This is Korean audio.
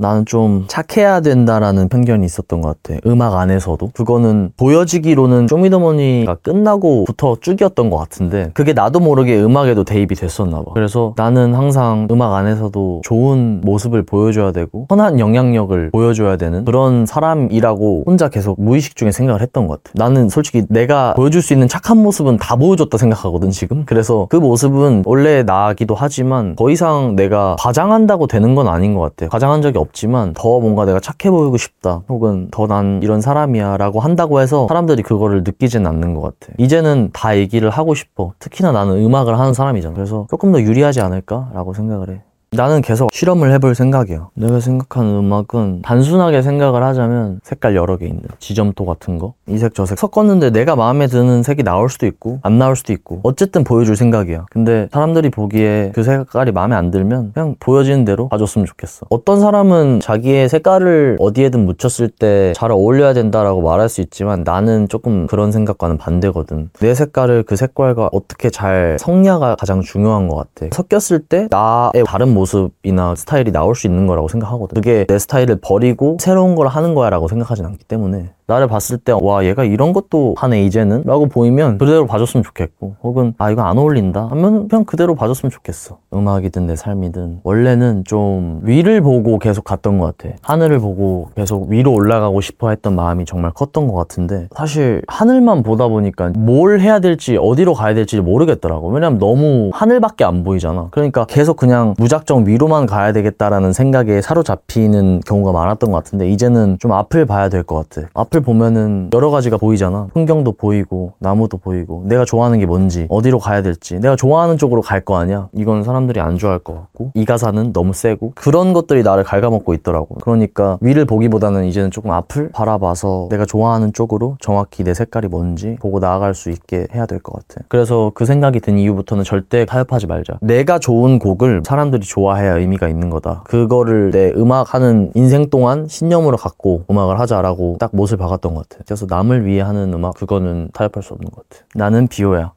나는 좀 착해야 된다라는 편견이 있었던 것 같아. 음악 안에서도. 그거는 보여지기로는 쇼미더머니가 끝나고부터 쭉이었던 것 같은데 그게 나도 모르게 음악에도 대입이 됐었나 봐. 그래서 나는 항상 음악 안에서도 좋은 모습을 보여줘야 되고 선한 영향력을 보여줘야 되는 그런 사람이라고 혼자 계속 무의식 중에 생각을 했던 것 같아. 나는 솔직히 내가 보여줄 수 있는 착한 모습은 다 보여줬다 생각하거든 지금. 그래서 그 모습은 원래 나기도 하지만 더 이상 내가 과장한다고 되는 건 아닌 것 같아. 과장한 적이 없 지만 더 뭔가 내가 착해 보이고 싶다. 혹은 더 난 이런 사람이야 라고 한다고 해서 사람들이 그거를 느끼진 않는 것 같아. 이제는 다 얘기를 하고 싶어. 특히나 나는 음악을 하는 사람이잖아. 그래서 조금 더 유리하지 않을까 라고 생각을 해. 나는 계속 실험을 해볼 생각이야. 내가 생각하는 음악은 단순하게 생각을 하자면 색깔 여러 개 있는 지점토 같은 거. 이 색 저 색 섞었는데 내가 마음에 드는 색이 나올 수도 있고 안 나올 수도 있고 어쨌든 보여줄 생각이야. 근데 사람들이 보기에 그 색깔이 마음에 안 들면 그냥 보여지는 대로 봐줬으면 좋겠어. 어떤 사람은 자기의 색깔을 어디에든 묻혔을 때 잘 어울려야 된다라고 말할 수 있지만 나는 조금 그런 생각과는 반대거든. 내 색깔을 그 색깔과 어떻게 잘 성냐가 가장 중요한 것 같아. 섞였을 때 나의 다른 모습이나 스타일이 나올 수 있는 거라고 생각하거든. 그게 내 스타일을 버리고 새로운 걸 하는 거야 라고 생각하진 않기 때문에 나를 봤을 때 와 얘가 이런 것도 하네 이제는? 라고 보이면 그대로 봐줬으면 좋겠고 혹은 아 이거 안 어울린다? 하면 그냥 그대로 봐줬으면 좋겠어. 음악이든 내 삶이든. 원래는 좀 위를 보고 계속 갔던 것 같아. 하늘을 보고 계속 위로 올라가고 싶어 했던 마음이 정말 컸던 것 같은데 사실 하늘만 보다 보니까 뭘 해야 될지 어디로 가야 될지 모르겠더라고. 왜냐면 너무 하늘밖에 안 보이잖아. 그러니까 계속 그냥 무작정 위로만 가야 되겠다라는 생각에 사로잡히는 경우가 많았던 것 같은데 이제는 좀 앞을 봐야 될 것 같아. 앞을 보면은 여러 가지가 보이잖아. 풍경도 보이고 나무도 보이고. 내가 좋아하는 게 뭔지 어디로 가야 될지. 내가 좋아하는 쪽으로 갈 거 아니야. 이건 사람들이 안 좋아할 것 같고. 이 가사는 너무 세고 그런 것들이 나를 갉아먹고 있더라고. 그러니까 위를 보기보다는 이제는 조금 앞을 바라봐서 내가 좋아하는 쪽으로 정확히 내 색깔이 뭔지 보고 나아갈 수 있게 해야 될 것 같아. 그래서 그 생각이 든 이후부터는 절대 타협하지 말자. 내가 좋은 곡을 사람들이 좋아해야 의미가 있는 거다. 그거를 내 음악하는 인생 동안 신념으로 갖고 음악을 하자라고 딱 못을 박 았던 것 같아. 그래서 남을 위해 하는 음악 그거는 타협할 수 없는 것 같아. 나는 비오야